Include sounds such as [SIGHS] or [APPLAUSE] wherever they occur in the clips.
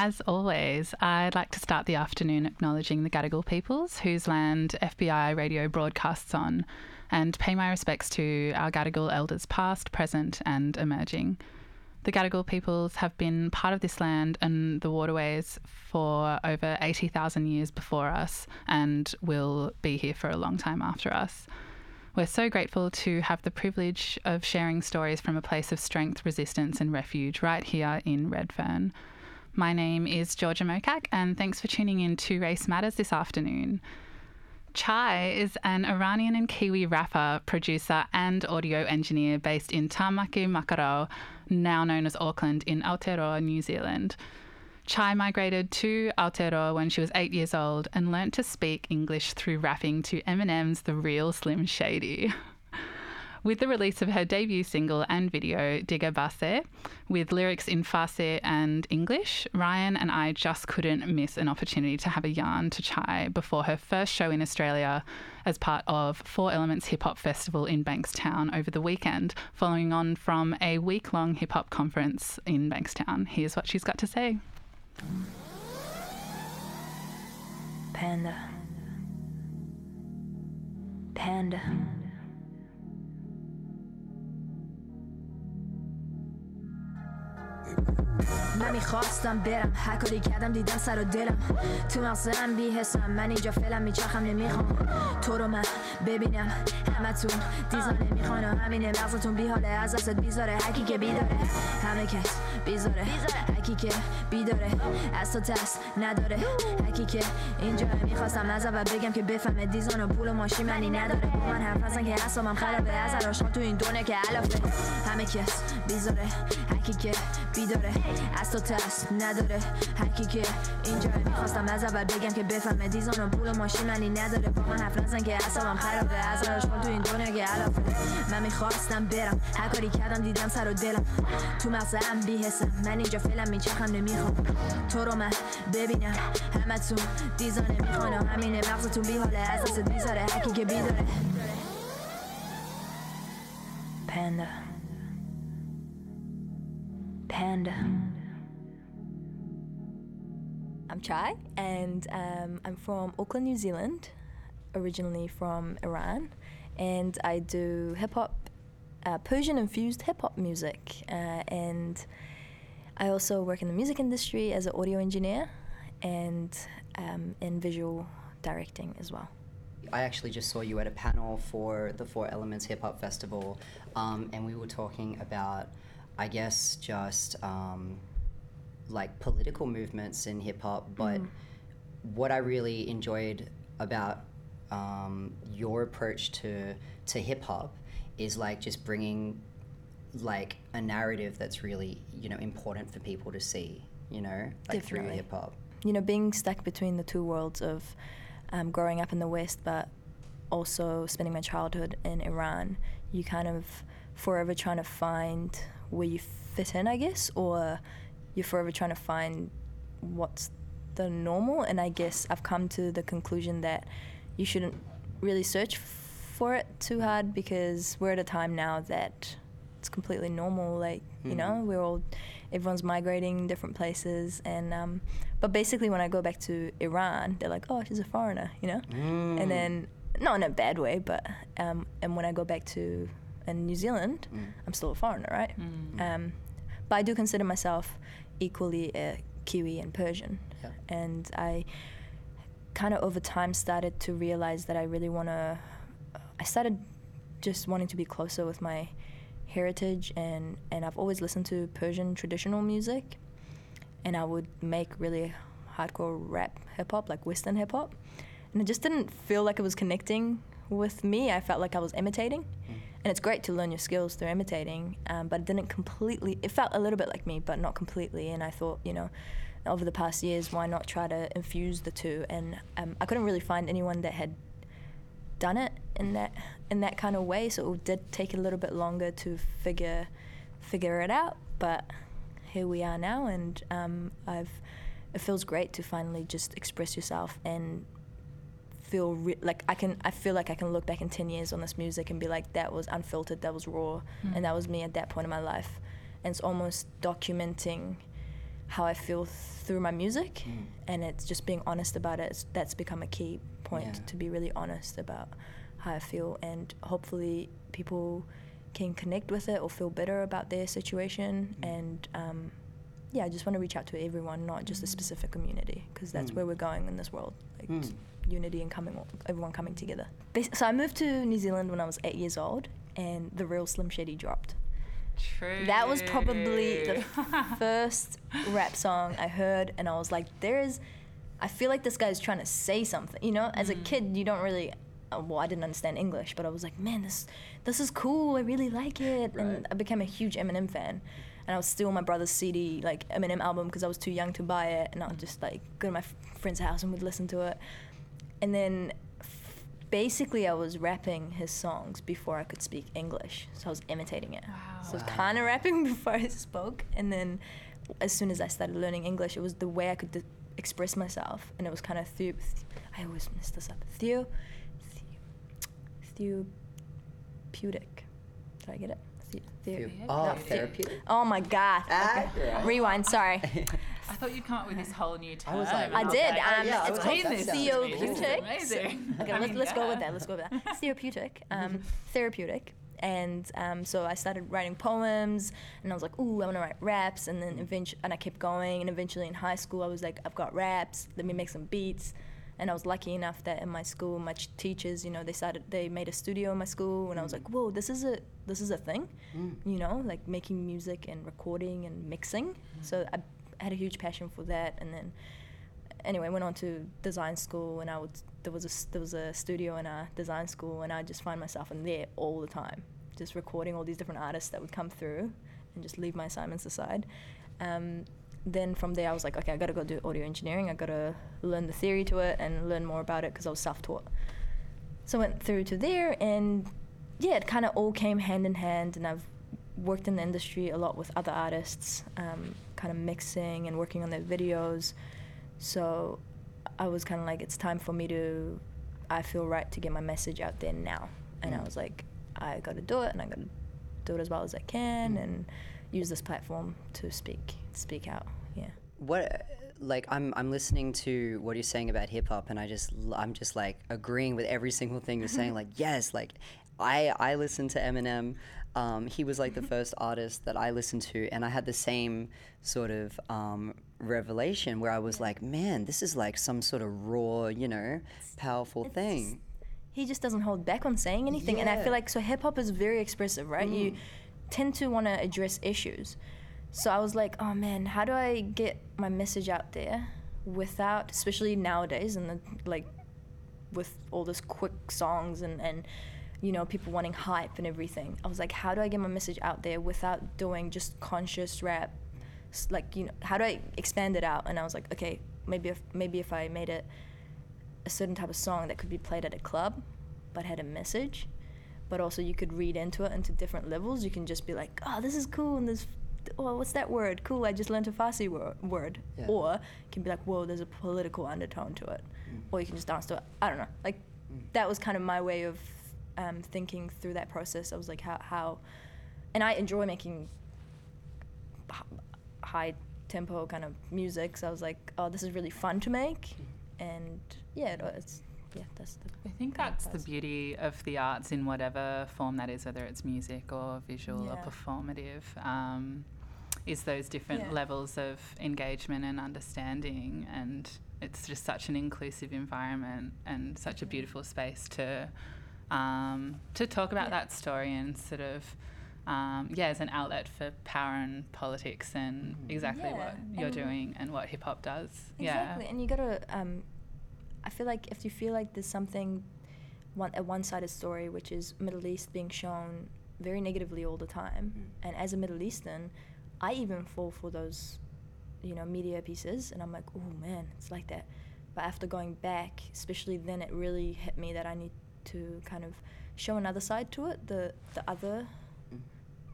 As always, I'd like to start the afternoon acknowledging the Gadigal peoples whose land FBI radio broadcasts on and pay my respects to our Gadigal elders past, present, and emerging. The Gadigal peoples have been part of this land and the waterways for over 80,000 years before us and will be here for a long time after us. We're so grateful to have the privilege of sharing stories from a place of strength, resistance, and refuge right here in Redfern. My name is Georgia Mokak, and thanks for tuning in to Race Matters this afternoon. CHAII is an Iranian and Kiwi rapper, producer, and audio engineer based in Tamaki Makaurau, now known as Auckland, in Aotearoa, New Zealand. CHAII migrated to Aotearoa when she was eight years old and learnt to speak English through rapping to Eminem's The Real Slim Shady. [LAUGHS] With the release of her debut single and video, Digebasse, with lyrics in Farsi and English, Rhyan and I just couldn't miss an opportunity to have a yarn to CHAII before her first show in Australia as part of Four Elements Hip Hop Festival in Bankstown over the weekend, following on from a week long hip hop conference in Bankstown. Here's what she's got to say. Panda. Panda. Bye. من می‌خواستم برم. هر کاری کردم دیدم سر و دلم. تو مغزم بیحسم من اینجا فعلا میچرخم نمی‌خوام تو رو من ببینم. همتون دیزانه می‌خوان و همینه مغزتون بیحاله از دستت بیزاره هرکی که بیداره. همه کس بیزاره. هرکی که بیداره. از تو ترس نداره. هرکی که اینجا می‌خواستم از اول بگم که بفهمه دیزان و پول و ماشین منی نداره. با من حرف که اصابم خرابه. از عشقام تو این دنیا که علافه. همه کس بیزاره. هرکی که بیداره. از تو ترس نداره. هرکی که اینجا می‌خواستم از اول بگم که بفهمه دیزان و پول و ماشین منی نداره. با من حرف نزن که اصابم خرابه. از عشقام تو این دنیا که علافه من می‌خواستم برم. هر کاری کردم دیدم سر و دلم. تو مغزم بیحسم من اینجا فعلا میچرخم نمی‌خوام. تو رو من ببینم. همتون دیزانه می‌خوان و همینه مغزتون بیحاله از دست بیزاره. هرکی که بیداره پندا Panda. I'm CHAII, and um, I'm from Auckland, New Zealand, originally from Iran, and I do hip hop, uh, Persian infused hip hop music, uh, and I also work in the music industry as an audio engineer and um, in visual directing as well. I actually just saw you at a panel for the Four Elements Hip Hop Festival, um, and we were talking about, I guess, just um, like political movements in hip hop. But what I really enjoyed about um, your approach to to hip hop is like just bringing like a narrative that's really you know important for people to see. You know, like through hip hop. you know, being stuck between the two worlds of um, growing up in the West, but also spending my childhood in Iran, you kind of forever trying to find where you fit in, I guess, or you're forever trying to find what's the normal. And I guess I've come to the conclusion that you shouldn't really search for it too hard because we're at a time now that it's completely normal. Like, you know, we're all, everyone's migrating different places. And, um, but basically, when I go back to Iran, they're like, oh, she's a foreigner, you know? And then, not in a bad way, but, um, and when I go back to in New Zealand, I'm still a foreigner, right? Um, but I do consider myself equally a Kiwi and Persian. Yeah. And I kind of over time started to realize that I really want to, I started just wanting to be closer with my heritage and, and I've always listened to Persian traditional music and I would make really hardcore rap hip hop, like Western hip hop. And it just didn't feel like it was connecting with me. I felt like I was imitating. And it's great to learn your skills through imitating. Um, but it didn't completely. It felt a little bit like me, but not completely. And I thought, you know, over the past years, why not try to infuse the two? And um, I couldn't really find anyone that had done it in that in that kind of way. So it did take a little bit longer to figure figure it out. But here we are now, and um, I've it feels great to finally just express yourself and feel re- like I can I feel like I can look back in 10 years on this music and be like that was unfiltered that was raw and that was me at that point in my life and it's almost documenting how I feel through my music and it's just being honest about it it's, that's become a key point Yeah. to be really honest about how I feel and hopefully people can connect with it or feel better about their situation and um, yeah, I just want to reach out to everyone, not just a specific community, because that's Mm. where we're going in this world, like Mm. Unity and coming, everyone coming together. So I moved to New Zealand when I was eight years old, and the real Slim Shady dropped. True. That was probably the [LAUGHS] first rap song I heard, and I was like, "There is." I feel like this guy's trying to say something. You know, as a kid, you don't really. uh, Well, I didn't understand English, but I was like, "Man, this this is cool. I really like it." Right. And I became a huge Eminem fan. And I would steal my brother's CD, like Eminem album, because I was too young to buy it, and I would just like go to my f- friend's house and would listen to it. And then f- basically I was rapping his songs before I could speak English, so I was imitating it. Wow. So I was kind of rapping [LAUGHS] before I spoke, and then as soon as I started learning English, it was the way I could d- express myself, and it was kind of theo. I always mess this up. Theo, theo, therapeutic. Did I get it? The- the- Theo- no, oh, therapeutic. Oh my god. Ah, Okay. Rewind. Sorry. [LAUGHS] I thought you'd come up with this whole new term. I was like- and I was did, like, um, oh, yeah, it's I was called like, therapeutic. amazing. This is amazing. Okay, I let's, mean, let's go with yeah. that. Let's go with that. It's [LAUGHS] therapeutic. Um, therapeutic. And um, so I started writing poems, and I was like, "Ooh, I want to write raps." And then eventually, and I kept going. And eventually, in high school, I was like, "I've got raps. Let me make some beats." And I was lucky enough that in my school, my teachers, you know, they started, they made a studio in my school, and I was like, "Whoa, this is a this is a thing," you know, like making music and recording and mixing. So I had a huge passion for that, and then anyway, went on to design school, and I would there was a there was a studio in a design school, and I just find myself in there all the time, just recording all these different artists that would come through, and just leave my assignments aside. Um, then from there, I was like, okay, I gotta go do audio engineering. I gotta learn the theory to it and learn more about it because I was self-taught. So I went through to there, and yeah, it kind of all came hand in hand, and I've worked in the industry a lot with other artists, um, kind of mixing and working on their videos. So I was kind of like, it's time for me to, I feel right to get my message out there now. And I Mm. was like, I got to do it, and I got to do it as well as I can, and use this platform to speak, speak out. Yeah. what like I'm I'm listening to what you're saying about hip hop and I just I'm just like agreeing with every single thing you're saying [LAUGHS] like yes like I I listen to Eminem um, he was like the first artist that I listened to and I had the same sort of um, revelation where I was like man this is like some sort of raw you know powerful It's thing he just doesn't hold back on saying anything. And I feel like so hip hop is very expressive, right? You tend to want to address issues. So I was like, oh man, how do I get my message out there without, especially nowadays, and like with all this quick songs and and you know people wanting hype and everything. I was like, how do I get my message out there without doing just conscious rap? Like you know, how do I expand it out? And I was like, okay, maybe if maybe if I made it a certain type of song that could be played at a club but had a message but also you could read into it into different levels you can just be like oh this is cool and this oh what's that word cool i just learned a farsi wor- word Yeah. or you can be like whoa there's a political undertone to it mm. or you can just dance to it i don't know like mm. that was kind of my way of um, thinking through that process i was like how, how and i enjoy making high tempo kind of music so i was like oh this is really fun to make and yeah it, it's yeah that's the I think that's the beauty of the arts in whatever form that is, whether it's music or visual or performative, um, is those different Yeah. levels of engagement and understanding. And it's just such an inclusive environment and such a beautiful space to um, to talk about Yeah. that story and sort of. Um, yeah, as an outlet for power and politics and exactly Yeah, what you're and- doing and what hip hop does. Exactly, Yeah. and you gotta. Um, I feel like if you feel like there's something, one a one-sided story, which is Middle East being shown very negatively all the time. And as a Middle Eastern, I even fall for those, you know, media pieces, and I'm like, oh man, it's like that. But after going back, especially then, it really hit me that I need to kind of show another side to it, the the other,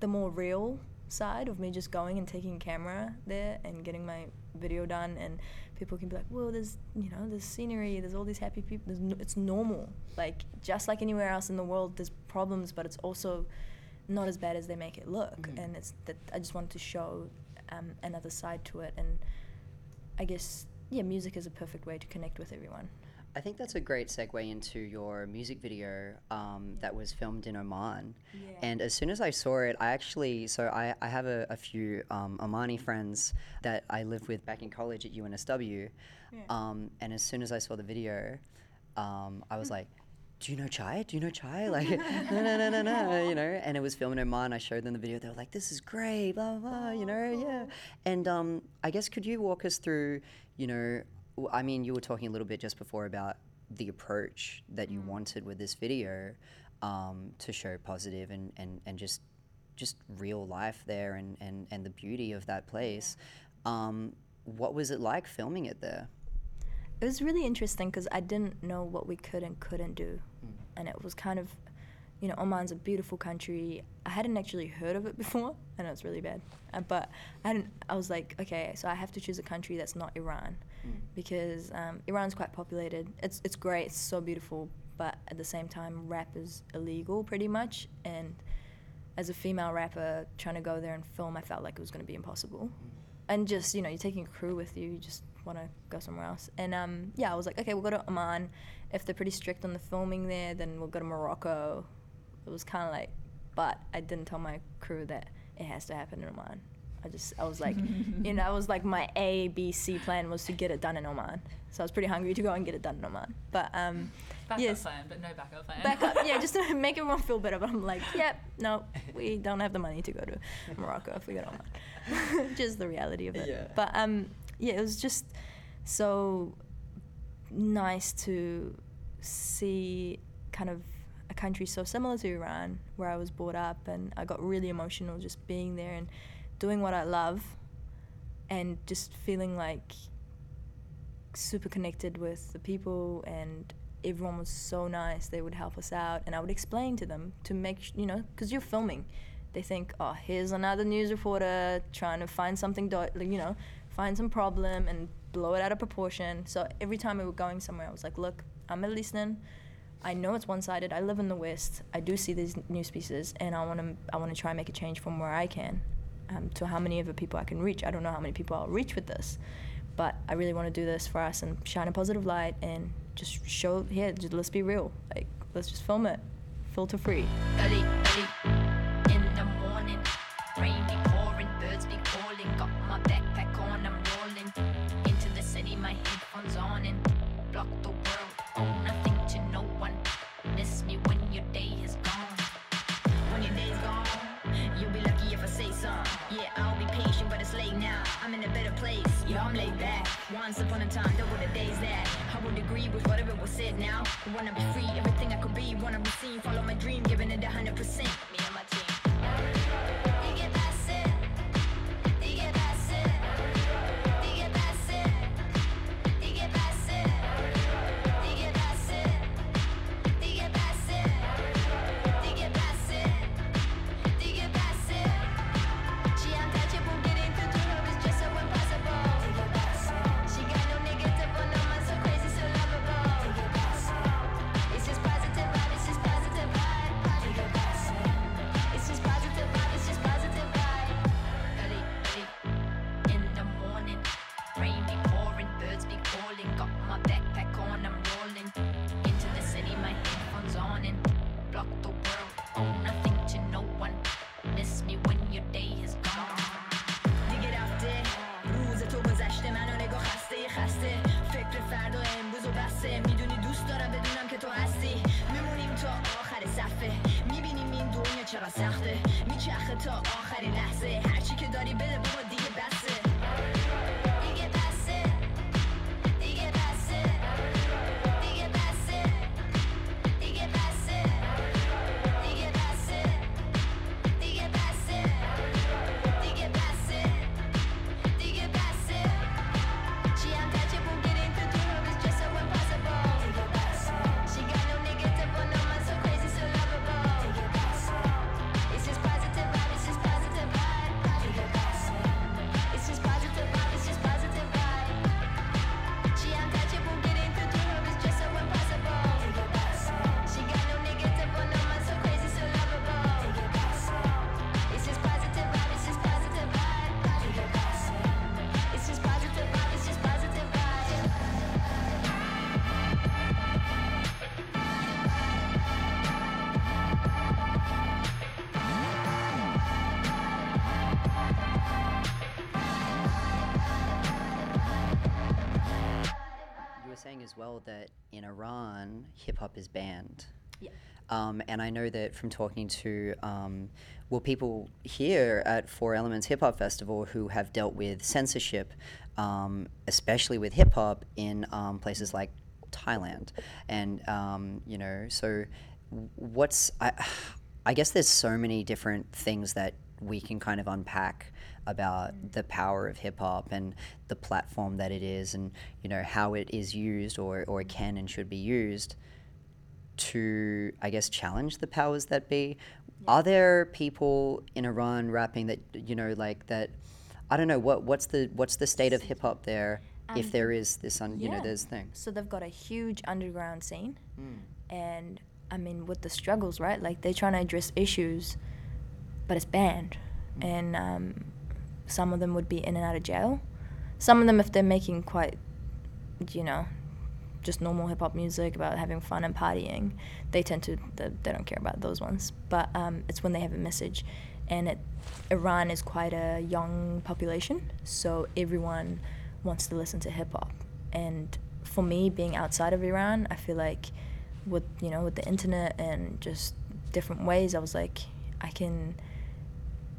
the more real side of me just going and taking a camera there and getting my video done and people can be like well there's you know there's scenery there's all these happy people there's no, it's normal. Like just like anywhere else in the world there's problems but it's also not as bad as they make it look. Mhm. and it's that i just wanted to show um, another side to it. And i guess yeah music is a perfect way to connect with everyone I think that's a great segue into your music video um, that was filmed in Oman. And as soon as I saw it, I actually, so I, I have a, a few um, Omani friends that I lived with back in college at UNSW. Um, and as soon as I saw the video, um, I was like, do you know CHAII? Do you know CHAII? [LAUGHS] Like, no, no, no, no, no, [LAUGHS] you know? And it was filmed in Oman. I showed them the video. They were like, this is great, blah, blah, blah, you know? Yeah. And um, I guess could you walk us through, you know, I mean, you were talking a little bit just before about the approach that you wanted with this video um, to show positive and, and, and just just real life there and, and, and the beauty of that place. Um, what was it like filming it there? it was really interesting because I didn't know what we could and couldn't do, and it was kind of, you know, Oman's a beautiful country. I hadn't actually heard of it [LAUGHS] before, and it's really bad. Uh, but I hadn't. I was like, okay, so I have to choose a country that's not Iran, because um, Iran's quite populated. It's it's great. It's so beautiful, but at the same time, rap is illegal pretty much, and as a female rapper trying to go there and film, I felt like it was going to be impossible. And just you know, you're taking a crew with you. You just want to go somewhere else. And um, yeah, I was like, okay, we'll go to Oman. If they're pretty strict on the filming there, then we'll go to Morocco. It was kind of like, but I didn't tell my crew that it has to happen in Oman. I just, I was like, you know, I was like, my A, B, C plan was to get it done in Oman. So I was pretty hungry to go and get it done in Oman. But um, Backup yes, plan, but no backup plan. back up. Yeah, just to [LAUGHS] make everyone feel better. But I'm like, yep, no, we don't have the money to go to Morocco if we go to Oman. [LAUGHS] just the reality of it. Yeah. But um, yeah, it was just so nice to see kind of a country so similar to Iran, where I was brought up, and I got really emotional just being there and doing what I love, and just feeling like super connected with the people and everyone was so nice they would help us out and i would explain to them to make you know because you're filming. They think oh here's another news reporter trying to find something you know find some problem and blow it out of proportion. So every time we were going somewhere i was like look i'm middle eastern i know it's one-sided. I live in the west. I do see these news pieces and i want to i want to try and make a change from where i can um, to how many of the people i can reach i don't know how many people i'll reach with this but I really want to do this for us and shine a positive light and just show here. Just, let's be real. Like let's just film it, filter free. I'm laid back. Once upon a time, there were the days that I would agree with whatever was said now. I wanna be free, everything I could be. Wanna be seen, follow my dream, giving it a hundred percent. Hip hop is banned. Yeah. Um, and I know that from talking to um, well people here at Four Elements Hip Hop Festival who have dealt with censorship, um, especially with hip hop in um, places like Thailand, and um, you know, so what's I, [SIGHS] I guess there's so many different things that we can kind of unpack about the power of hip hop and the platform that it is, and you know how it is used or or can and should be used to, I guess, challenge the powers that be. Are there people in Iran rapping that you know, like that? I don't know what what's the what's the state of hip hop there, if Um, there is this, un, you know, yeah. there's things. So they've got a huge underground scene, Hmm. and I mean, with the struggles, right? Like they're trying to address issues, but it's banned, and um, some of them would be in and out of jail. Some of them, if they're making quite, you know, just normal hip hop music about having fun and partying, they tend to they, don't care about those ones. But um, it's when they have a message, and it, Iran is quite a young population, so everyone wants to listen to hip hop. And for me, being outside of Iran, I feel like with you know with the internet and just different ways, I was like, I can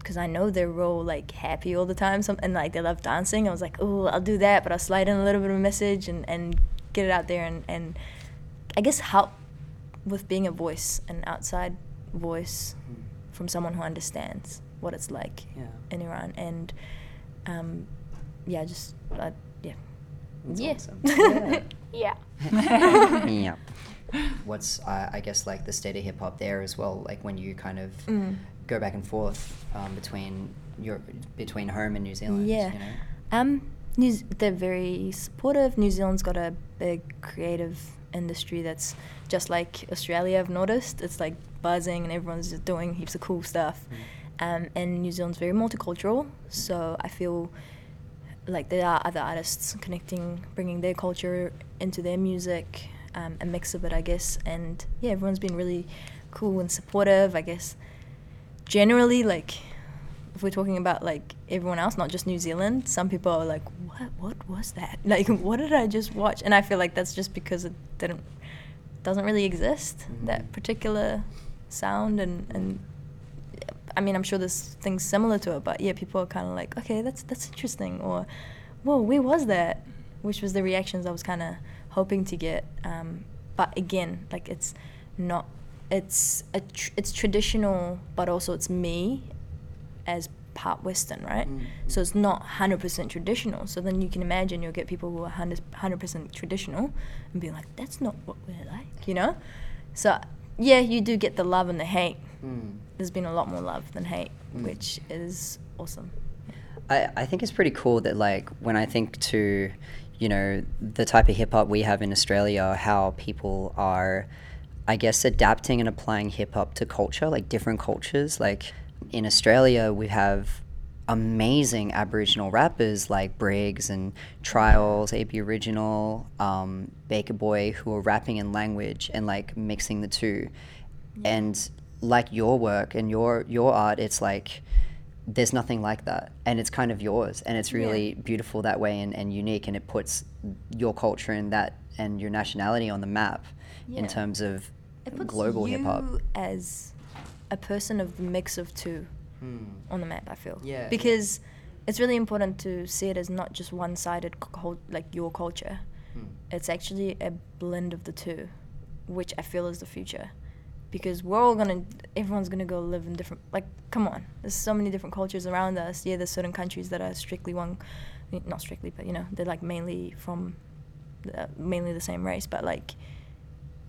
because I know they're real like happy all the time, some, and like they love dancing. I was like, oh, I'll do that, but I'll slide in a little bit of a message and, and get it out there and, and I guess help with being a voice, an outside voice from someone who understands what it's like Yeah. in Iran. And um, yeah, just uh, yeah, That's yeah, awesome. [LAUGHS] Yeah. yeah. [LAUGHS] yeah. What's uh, I guess like the state of hip hop there as well? Like when you kind of Mm. Go back and forth um, between your between home and New Zealand. Yeah. You know? Um, New Z- they're very supportive. New Zealand's got a big creative industry that's just like Australia. I've noticed it's like buzzing and everyone's just doing heaps of cool stuff. Um, and New Zealand's very multicultural, so I feel like there are other artists connecting, bringing their culture into their music, um, a mix of it, I guess. And yeah, everyone's been really cool and supportive. I guess generally, like if we're talking about like everyone else, not just New Zealand, some people are like, "What? What was that? [LAUGHS] Like, what did I just watch?" And I feel like that's just because it didn't doesn't really exist that particular sound and and I mean, I'm sure there's things similar to it, but yeah, people are kind of like, "Okay, that's that's interesting," or "Whoa, where was that?" Which was the reactions I was kind of hoping to get. Um, but again, like it's not. It's a tr- it's traditional, but also it's me as part Western, right? So it's not 100% traditional. So then you can imagine you'll get people who are 100, 100% traditional and be like, that's not what we're like, you know? So yeah, you do get the love and the hate. Mm. There's been a lot more love than hate, Mm. which is awesome. I, I think it's pretty cool that like when I think to, you know, the type of hip hop we have in Australia, how people are, I guess, adapting and applying hip hop to culture, like different cultures. Like in Australia, we have amazing Aboriginal rappers like Briggs and Trials, AB Original, um, Baker Boy, who are rapping in language and like mixing the two. And like your work and your your art, it's like there's nothing like that. And it's kind of yours. And it's really beautiful that way and, and unique. And it puts your culture and that and your nationality on the map in terms of It puts global hip hop you as a person of the mix of two on the map. I feel Hmm. Yeah, yeah. because it's really important to see it as not just one-sided, like your culture. Hmm. It's actually a blend of the two, which I feel is the future. Because we're all gonna, everyone's gonna go live in different. Like, come on, there's so many different cultures around us. Yeah, there's certain countries that are strictly one, not strictly, but you know, they're like mainly from, the, mainly the same race. But like,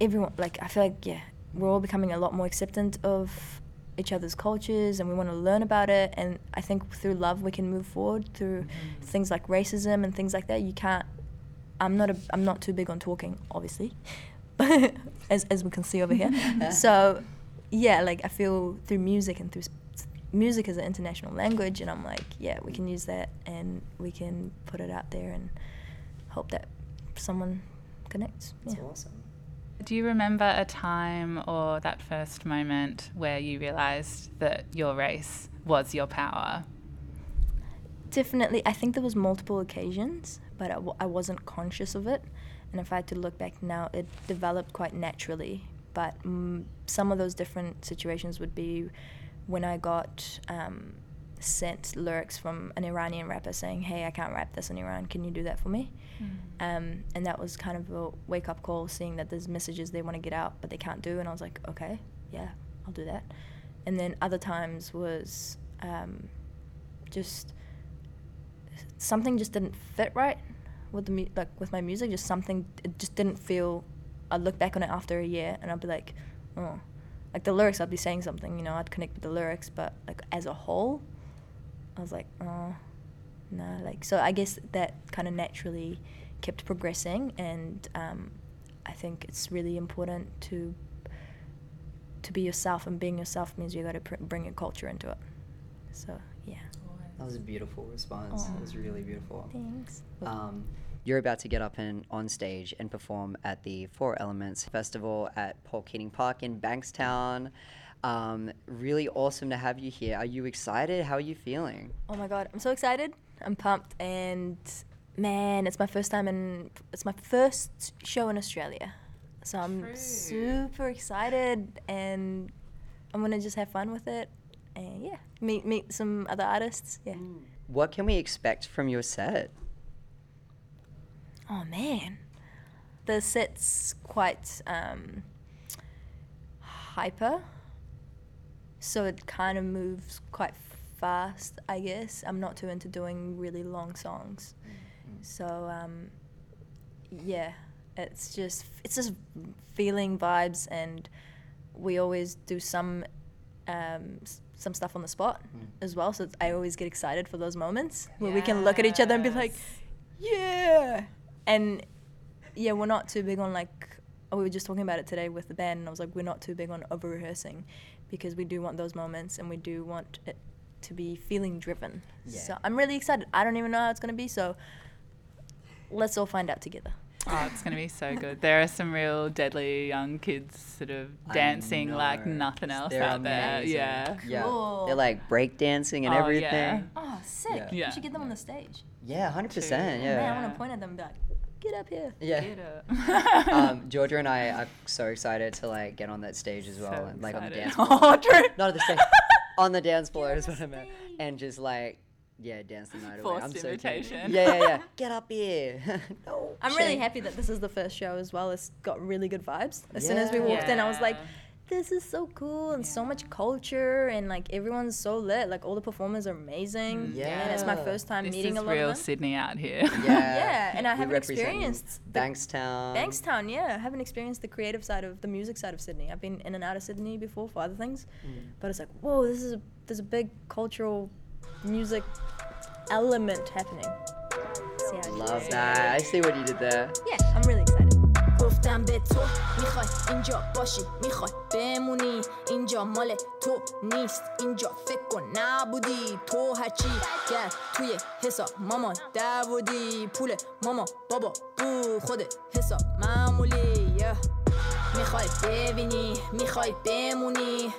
everyone like I feel like yeah, we're all becoming a lot more acceptant of each other's cultures and we want to learn about it and I think through love we can move forward through mm-hmm. things like racism and things like that. You can't I'm not a I'm not too big on talking, obviously. [LAUGHS] as as we can see over here. [LAUGHS] so yeah, like I feel through music and through music is an international language and I'm like, yeah, we can use that and we can put it out there and hope that someone connects. That's yeah. awesome Do you remember a time or that first moment where you realized that your race was your power? Definitely, I think there was multiple occasions, but I, w- I wasn't conscious of it. And if I had to look back now, it developed quite naturally. But mm, some of those different situations would be when I got um, sent lyrics from an Iranian rapper saying, "Hey, I can't rap this in Iran. Can you do that for me?" Um, and that was kind of a wake up call, seeing that there's messages they want to get out but they can't do. And I was like, okay, yeah, I'll do that. And then other times was um, just something just didn't fit right with the mu- like with my music. Just something it just didn't feel. I'd look back on it after a year and I'd be like, oh, like the lyrics. I'd be saying something, you know, I'd connect with the lyrics, but like as a whole, I was like, oh, no, like so. I guess that kind of naturally kept progressing, and um, I think it's really important to to be yourself, and being yourself means you got to pr- bring your culture into it. So yeah, That was a beautiful response. That was really beautiful. thanks. Um, you're about to get up and on stage and perform at the Four Elements Festival at Paul Keating Park in Bankstown. Um, really awesome to have you here. Are you excited? How are you feeling? Oh my god, I'm so excited. I'm pumped, and man, it's my first time in. It's my first show in Australia, so I'm super excited, and I'm gonna just have fun with it, and yeah, meet meet some other artists. Yeah. What can we expect from your set? Oh man, the set's quite um, hyper, so it kind of moves quite fast. I guess I'm not too into doing really long songs, so um, yeah, it's just it's just feeling vibes, and we always do some um, some stuff on the spot as well. So I always get excited for those moments where we can look at each other and be like, yeah. And yeah, we're not too big on like, oh, we were just talking about it today with the band, and I was like, we're not too big on over rehearsing because we do want those moments and we do want it to be feeling driven. Yeah. So I'm really excited. I don't even know how it's going to be, so let's all find out together. [LAUGHS] Oh, it's going to be so good. There are some real deadly young kids sort of dancing like nothing else They're out there. amazing. Yeah. Yeah. Cool. They're like break dancing and Oh, everything. yeah. Oh, sick. Yeah. Yeah. We should get them on the stage. Yeah, hundred percent. Man, I want to point at them and be like, get up here. Yeah. Get it. [LAUGHS] um, [LAUGHS] Georgia and I are so excited to like get on that stage as well, So and like on the dance floor. [LAUGHS] Oh, Drew. Not at the stage, on the dance floor is what I meant, and just like yeah, dance the night away. I'm Forced so keen. Yeah, yeah, yeah. Get up here. no. I'm really happy that this is the first show as well. It's got really good vibes. As soon as we walked in, I was like, Yeah. This is so cool and so much culture and like everyone's so lit. Like all the performers are amazing. Yeah, and it's my first time This meeting is a lot real of them. Sydney out here. [LAUGHS] Yeah. Yeah, [LAUGHS] and I we haven't represent experienced the- Bankstown. Bankstown, yeah. I haven't experienced the creative side of the music side of Sydney. I've been in and out of Sydney before for other things, Mm. but it's like, whoa, this is a, there's a big cultural music element happening. See how I Love that. I see what you did there. Yeah, I'm really excited. گفتم به تو. می‌خوای اینجا باشی می‌خوای بمونی. اینجا مال تو نیست. اینجا فکر کن نبودی. تو هرچی گر توی حساب ماما دودی پول ماما بابا بو خود حساب معمولی. yeah. می‌خوای ببینی می‌خوای بمونی.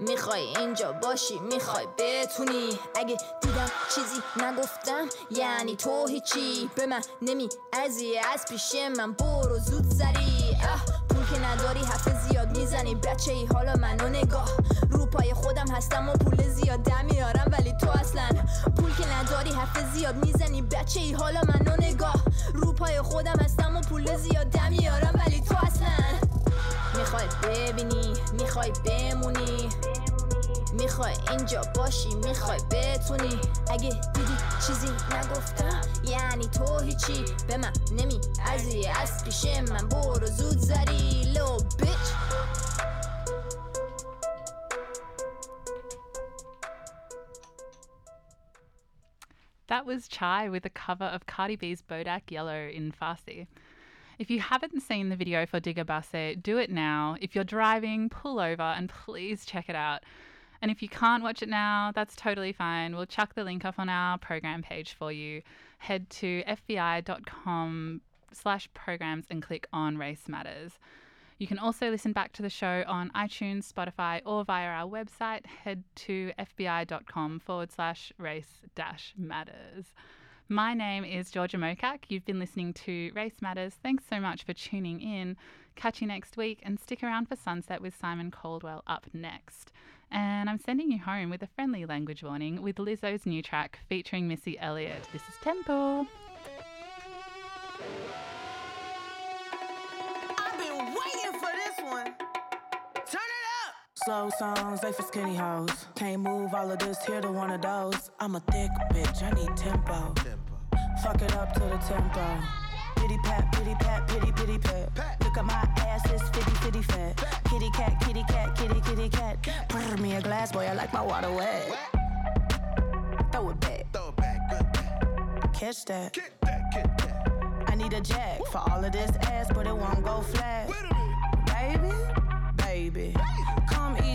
می‌خوای اینجا باشی می‌خوای بتونی. اگه دیدم چیزی نگفتم یعنی تو هیچی. به من نمی ازی از پیش من برو زود سری. اه پول که نداری حرف زیاد می‌زنی. بچه ای حالا منو نگاه. رو پای خودم هستم و پول زیاد میارم ولی تو اصلا پول که نداری حرف زیاد می‌زنی. بچه ای حالا منو نگاه. رو پای خودم هستم و پول زیاد میارم ولی تو اصلا می‌خوای ببینی می‌خوای بمونی. می‌خوای اینجا باشی می‌خوای بتونی. اگه دیدی چیزی نگفتم یعنی تو هیچی به من نمی ازی. از پیش من برو زود زری. لو بیچ That was Chai with a cover of Cardi B's Bodak Yellow in Farsi. If you haven't seen the video for Digebasse, do it now. If you're driving, pull over and please check it out. And if you can't watch it now, that's totally fine. We'll chuck the link up on our program page for you. Head to fbi.com slash programs and click on Race Matters. You can also listen back to the show on iTunes, Spotify, or via our website. Head to fbi.com forward slash race dash matters. My name is Georgia Mokak. You've been listening to Race Matters. Thanks so much for tuning in. Catch you next week and stick around for Sunset with Simon Caldwell up next. And I'm sending you home with a friendly language warning with Lizzo's new track featuring Missy Elliott. This is Tempo. I've been waiting for this one. Turn it up. Slow songs, they for skinny hoes. Can't move all of this here to one of those. I'm a thick bitch, I need tempo. Fuck it up to the tempo. Pity pat, pity pat, pity pity pat. Look at my ass, it's fitty fitty fat. Kitty cat, kitty cat, kitty kitty cat. Pour me a glass, boy, I like my water wet. Throw it back, Throw it back, good back. catch that. Get that, get that. I need a jack for all of this ass, but it won't go flat. Wait a minute. Baby, baby, eat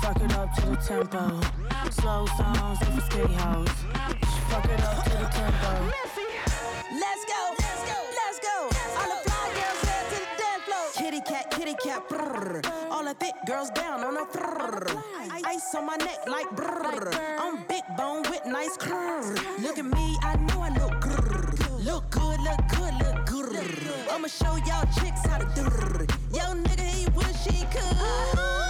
Fuck it up to the tempo. Slow songs, for skinny hoes. Fuck it up to the tempo. Let's go. Let's go. Let's go. All the fly girls to the dance floor. Kitty cat, kitty cat. Brrr. All the thick girls down on the brrr. Ice on my neck like brrr. I'm big bone with nice curves. Look at me, I know I look grrr. Look good, look good, look good. I'ma show y'all chicks how to do. Yo, nigga, he wish he could.